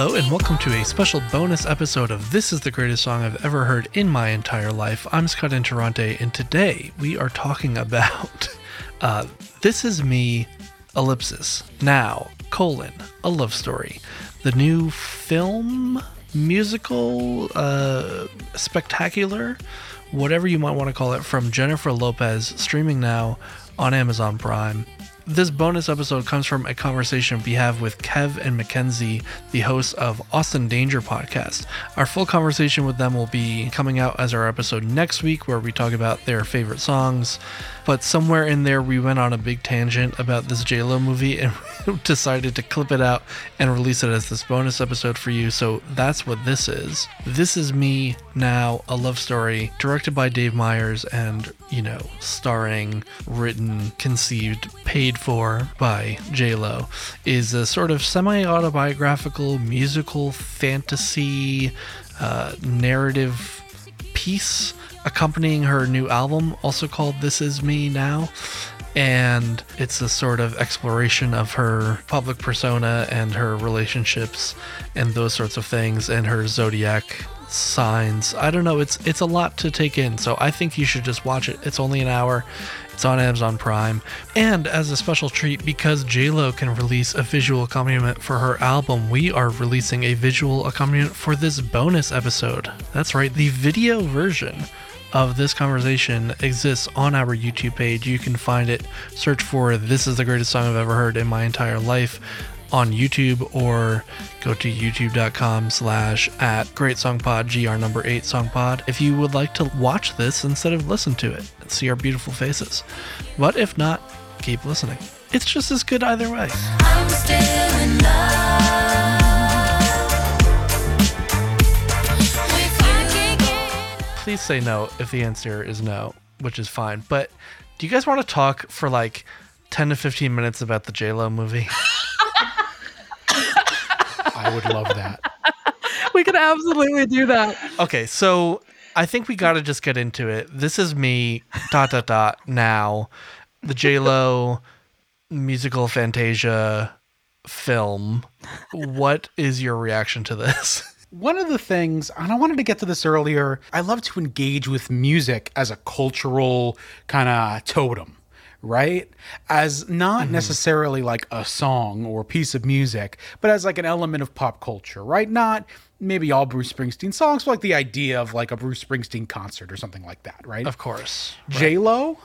Hello, and welcome to a special bonus episode of This is the Greatest Song I've Ever Heard in My Entire Life. I'm Scott Interrante, and today we are talking about uh, This Is Me, ellipsis, now, colon, a love story. The new film, musical, uh, spectacular, whatever you might want to call it, from Jennifer Lopez, streaming now on Amazon Prime. This bonus episode comes from a conversation we have with Kev and McKenzie, the hosts of Austin Danger podcast. Our full conversation with them will be coming out as our episode next week, where we talk about their favorite songs. But somewhere in there, we went on a big tangent about this JLo movie and decided to clip it out and release it as this bonus episode for you. So that's what this is. This is me now, a love story directed by Dave Meyers and, you know, starring, written, conceived, paid for by Lo, is a sort of semi autobiographical musical fantasy uh, narrative piece accompanying her new album, also called This Is Me Now. And it's a sort of exploration of her public persona and her relationships and those sorts of things and her zodiac signs. I don't know, it's it's a lot to take in. So I think you should just watch it. It's only an hour. It's on Amazon Prime. And as a special treat, because JLo can release a visual accompaniment for her album, we are releasing a visual accompaniment for this bonus episode. That's right, the video version of this conversation exists on our YouTube page. You can find it, search for This is the Greatest Song I've Ever Heard in My Entire Life on YouTube or go to youtube.com slash at great song pod gr number eight song pod if you would like to watch this instead of listen to it and see our beautiful faces. But if not keep listening. It's just as good either way. I'm still in love. Please say no if the answer is no which is fine. But do you guys want to talk for like 10 to 15 minutes about the j-lo movie I would love that. we could absolutely do that. Okay, so I think we got to just get into it. This is me. Dot dot dot. Now, the J Lo musical Fantasia film. What is your reaction to this? One of the things, and I wanted to get to this earlier, I love to engage with music as a cultural kind of totem right? As not mm-hmm. necessarily like a song or piece of music, but as like an element of pop culture, right? Not maybe all Bruce Springsteen songs, but like the idea of like a Bruce Springsteen concert or something like that, right? Of course. Right. J Lo,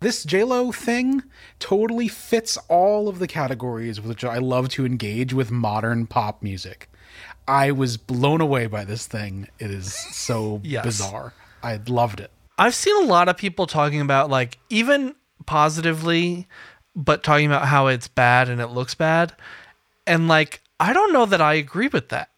this J Lo thing totally fits all of the categories which I love to engage with modern pop music. I was blown away by this thing. It is so yes. bizarre. I loved it. I've seen a lot of people talking about like even positively, but talking about how it's bad and it looks bad. And like, I don't know that I agree with that.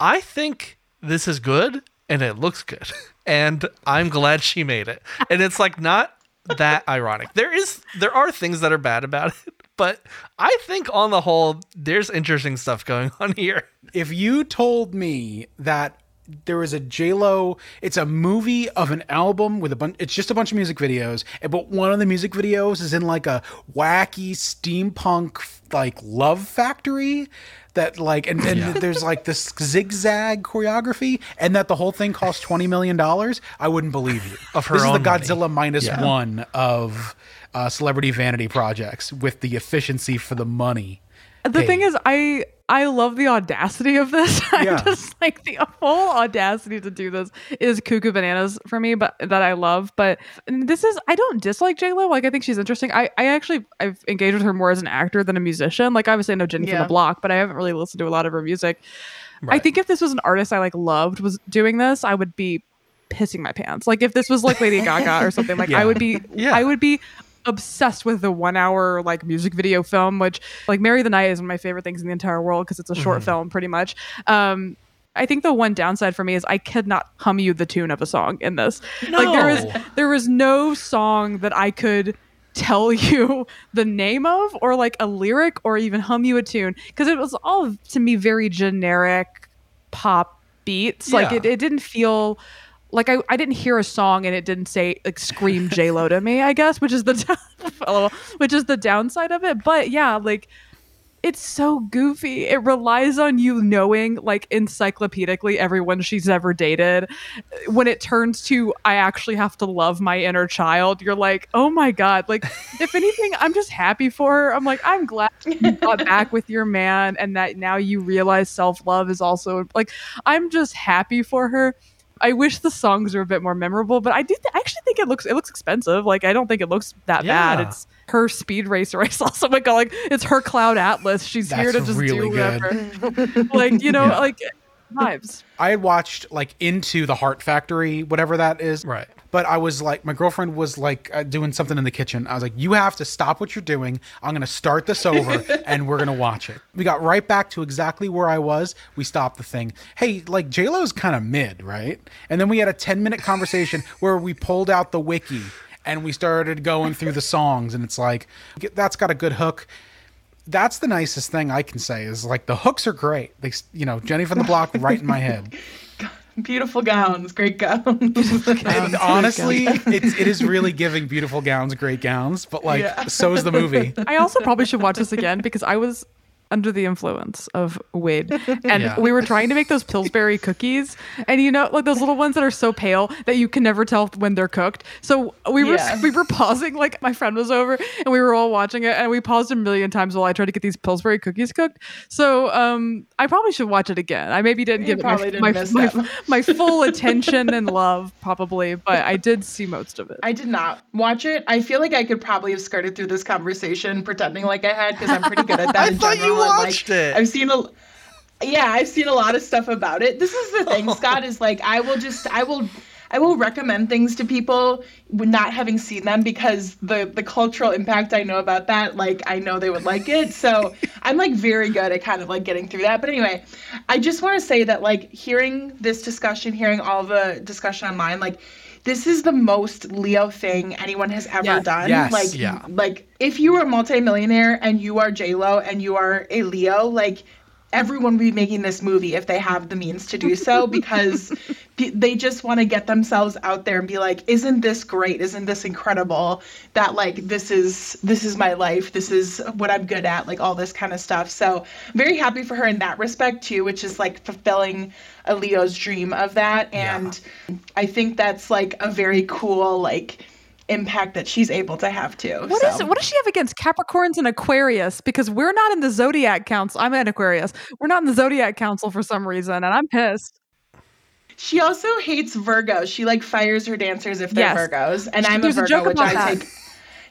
I think this is good and it looks good. And I'm glad she made it. And it's like not that ironic. There is there are things that are bad about it, but I think on the whole there's interesting stuff going on here. If you told me that there was a J Lo. It's a movie of an album with a bunch. It's just a bunch of music videos, but one of the music videos is in like a wacky steampunk like love factory that like and, and yeah. there's like this zigzag choreography and that the whole thing costs 20 million dollars i wouldn't believe you of her this is the godzilla minus yeah. one of uh, celebrity vanity projects with the efficiency for the money the thing is i I love the audacity of this. Yeah. I just like the full audacity to do this is cuckoo bananas for me, but that I love. But this is I don't dislike J Lo. Like I think she's interesting. I I actually I've engaged with her more as an actor than a musician. Like I was saying, no Jenny yeah. from the Block, but I haven't really listened to a lot of her music. Right. I think if this was an artist I like loved was doing this, I would be pissing my pants. Like if this was like Lady Gaga or something, like yeah. I would be yeah. I would be obsessed with the one hour like music video film, which like Marry the Night is one of my favorite things in the entire world because it's a short mm-hmm. film pretty much. Um, I think the one downside for me is I could not hum you the tune of a song in this. No. Like there is there was no song that I could tell you the name of or like a lyric or even hum you a tune because it was all to me very generic pop beats. Yeah. Like it, it didn't feel like I, I didn't hear a song and it didn't say like scream J Lo to me, I guess, which is the which is the downside of it. But yeah, like it's so goofy. It relies on you knowing, like, encyclopedically everyone she's ever dated. When it turns to, I actually have to love my inner child, you're like, oh my God. Like, if anything, I'm just happy for her. I'm like, I'm glad you got back with your man and that now you realize self love is also, like, I'm just happy for her. I wish the songs were a bit more memorable, but I do. Th- I actually think it looks it looks expensive. Like I don't think it looks that Yeah. bad. It's her speed racer. I saw someone go like, "It's her Cloud Atlas. She's here to just really do whatever." like you know, Yeah. like vibes. I had watched like into the Heart Factory, whatever that is. Right. But I was like, my girlfriend was like uh, doing something in the kitchen. I was like, you have to stop what you're doing. I'm going to start this over and we're going to watch it. We got right back to exactly where I was. We stopped the thing. Hey, like JLo's kind of mid, right? And then we had a 10 minute conversation where we pulled out the wiki and we started going through the songs. And it's like, that's got a good hook that's the nicest thing I can say is like the hooks are great. They, you know, Jenny from the Block right in my head. Beautiful gowns, great gowns. And honestly, it's it is really giving beautiful gowns, great gowns. But like, Yeah. so is the movie. I also probably should watch this again because I was under the influence of weed and Yeah. we were trying to make those pillsbury cookies and you know like those little ones that are so pale that you can never tell when they're cooked so we were Yeah. we were pausing like my friend was over and we were all watching it and we paused a million times while i tried to get these pillsbury cookies cooked so um i probably should watch it again i maybe didn't You give my, didn't my, my, my full attention and love probably but i did see most of it I did not watch it. I feel like I could probably have skirted through this conversation pretending like I had because I'm pretty good at that. I in thought you and, like, it. I've seen a. Yeah, I've seen a lot of stuff about it. This is the thing, Scott. Is like I will just I will. I will recommend things to people not having seen them because the the cultural impact I know about that, like I know they would like it. So I'm like very good at kind of like getting through that. But anyway, I just want to say that like hearing this discussion, hearing all the discussion online, like this is the most Leo thing anyone has ever Yeah. done. Yes. Like Yeah. like if you were a multimillionaire and you are J Lo and you are a Leo, like everyone would be making this movie if they have the means to do so because they just want to get themselves out there and be like isn't this great? Isn't this incredible that like this is this is my life this is what i'm good at like all this kind of stuff. So I'm very happy for her in that respect too which is like fulfilling a leo's dream of that. And i think that's like a very cool like impact that she's able to have too What so. is what does she have against Capricorns and Aquarius? Because we're not in the zodiac council. I'm an Aquarius. We're not in the zodiac council for some reason, and I'm pissed. She also hates Virgos. She like fires her dancers if they're Yes. Virgos, and She- I'm a a Virgo, joke which I that. take.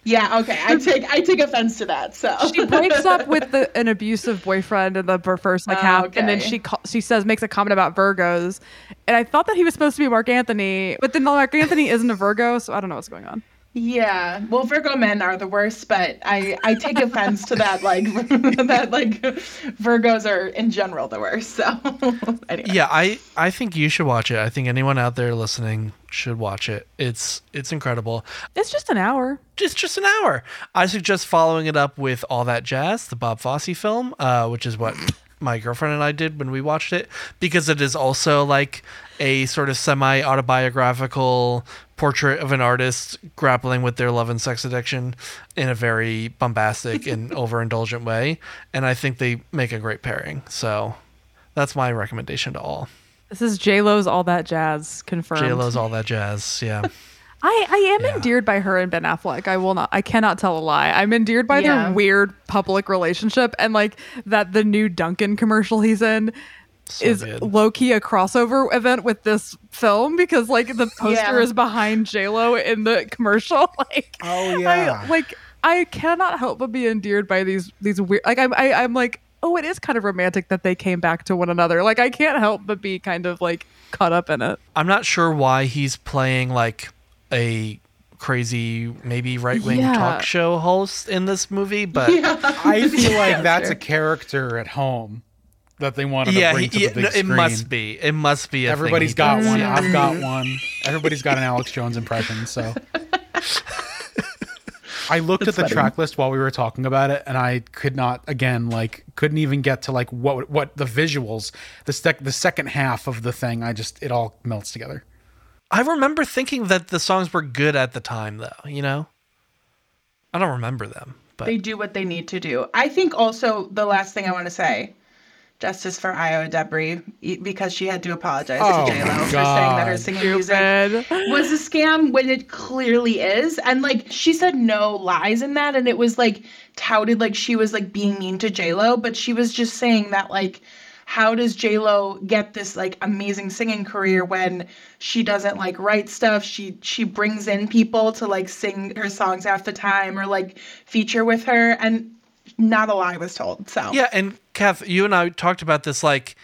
Yeah, okay, I take I take offense to that. So She breaks up with the, an abusive boyfriend in the first like Oh, half, and then she she says makes a comment about Virgos, and I thought that he was supposed to be Marc Anthony, but then Marc Anthony isn't a Virgo, so I don't know what's going on. yeah, well, Virgo men are the worst, but I I take offense to that. Like that, like Virgos are in general the worst. So anyway. Yeah, I I think you should watch it. I think anyone out there listening should watch it. It's it's incredible. It's just an hour. It's just an hour. I suggest following it up with All That Jazz, the Bob Fosse film, uh, which is what my girlfriend and I did when we watched it, because it is also like a sort of semi autobiographical portrait of an artist grappling with their love and sex addiction in a very bombastic and overindulgent way. And I think they make a great pairing. So that's my recommendation to all. This is J Lo's all that jazz confirmed. J Lo's All That Jazz. Yeah. I, I am Yeah. endeared by her and Ben Affleck. I will not. I cannot tell a lie. I'm endeared by Yeah. their weird public relationship and like that the new Dunkin' commercial he's in So is good. low key a crossover event with this film because like the poster Yeah. is behind J Lo in the commercial. Like Oh, yeah. I, like I cannot help but be endeared by these these weird. Like I'm I, I'm like oh it is kind of romantic that they came back to one another. Like I can't help but be kind of like caught up in it. I'm not sure why he's playing like a crazy, maybe right wing Yeah. talk show host in this movie, but yeah, I feel like that's a character at home that they wanted to he, bring to the big no, it screen. must be. It must be. A thing Everybody's he got does, one. yeah. I've got one. Everybody's got an Alex Jones impression. So I looked at the track list while we were talking about it, and I could not again like couldn't even get to like what what the visuals the sec- the second half of the thing. I just it all melts together. I remember thinking that the songs were good at the time, though. You know, I don't remember them, But They do what they need to do. I think also the last thing I want to say, justice for Ayo Edebiri, because she had to apologize Oh to J Lo for saying that her God. singing music Stupid. was a scam when it clearly is. And like she said no lies in that and it was like touted like she was like being mean to J-Lo, but she was just saying that like how does J-Lo get this like amazing singing career when she doesn't like write stuff? She she brings in people to like sing her songs half the time or like feature with her and not a lie was told. So Yeah, and Kath, you and I talked about this. Like,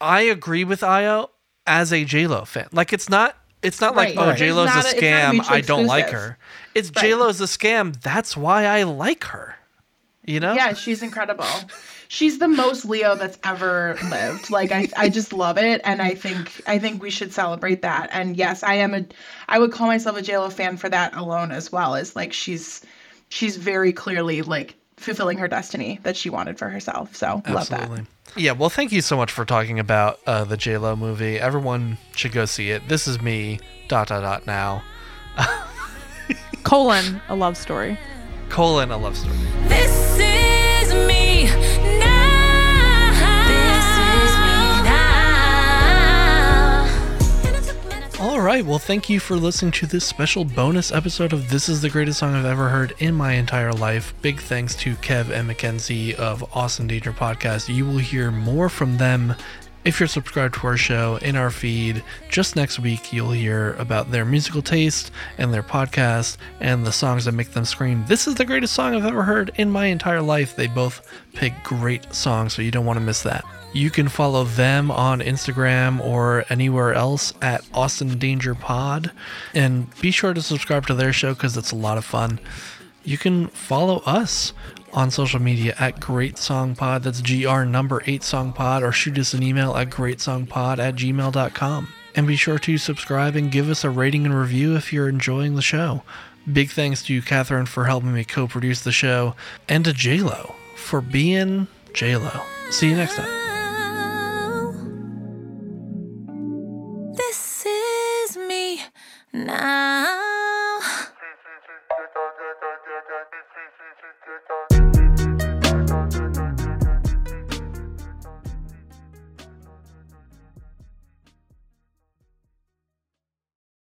I agree with Ayo as a J Lo fan. Like, it's not. It's not Right. like oh Right. J Lo's a not a- it's not scam. I don't like her. It's Right. J Lo's a scam. That's why I like her. You know? Yeah, she's incredible. She's the most Leo that's ever lived. Like I I just love it and I think I think we should celebrate that. And yes, I am a I would call myself a JLo fan for that alone as well as like she's she's very clearly like fulfilling her destiny that she wanted for herself. So love that. Yeah, well, thank you so much for talking about uh, the J Lo movie. Everyone should go see it. This is me. Dot dot dot. Now Colon, a love story. colon a love story. Right. Well, thank you for listening to this special bonus episode of This is the Greatest Song I've Ever Heard in My Entire Life. Big thanks to Kev and McKenzie of Austin Danger Podcast. You will hear more from them if you're subscribed to our show in our feed. Just next week, you'll hear about their musical taste and their podcast and the songs that make them scream. This is the greatest song I've ever heard in my entire life. They both pick great songs, so you don't want to miss that. You can follow them on Instagram or anywhere else at Austin Danger Pod. And be sure to subscribe to their show because it's a lot of fun. You can follow us on social media at Great Song Pod. That's GR number 8 Song Pod. Or shoot us an email at greatsongpod at gmail.com. And be sure to subscribe and give us a rating and review if you're enjoying the show. Big thanks to Katherine for helping me co produce the show and to JLo for being JLo. See you next time.